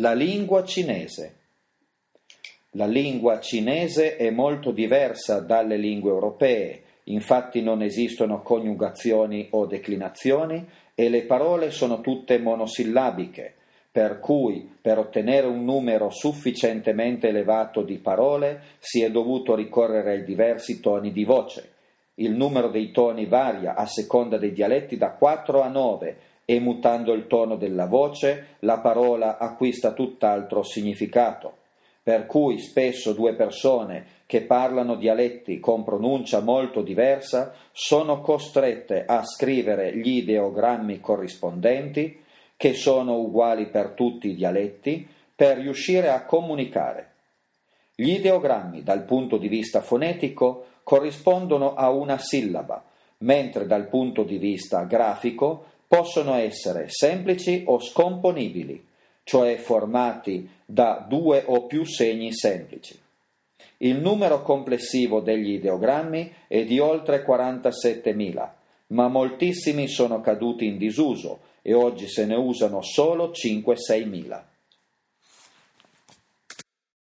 La lingua cinese. La lingua cinese è molto diversa dalle lingue europee, infatti non esistono coniugazioni o declinazioni e le parole sono tutte monosillabiche, per cui per ottenere un numero sufficientemente elevato di parole si è dovuto ricorrere ai diversi toni di voce. Il numero dei toni varia a seconda dei dialetti da 4 a 9 e mutando il tono della voce la parola acquista tutt'altro significato, per cui spesso due persone che parlano dialetti con pronuncia molto diversa sono costrette a scrivere gli ideogrammi corrispondenti, che sono uguali per tutti i dialetti, per riuscire a comunicare. Gli ideogrammi dal punto di vista fonetico corrispondono a una sillaba, mentre dal punto di vista grafico possono essere semplici o scomponibili, cioè formati da due o più segni semplici. Il numero complessivo degli ideogrammi è di oltre 47.000, ma moltissimi sono caduti in disuso e oggi se ne usano solo 5-6.000.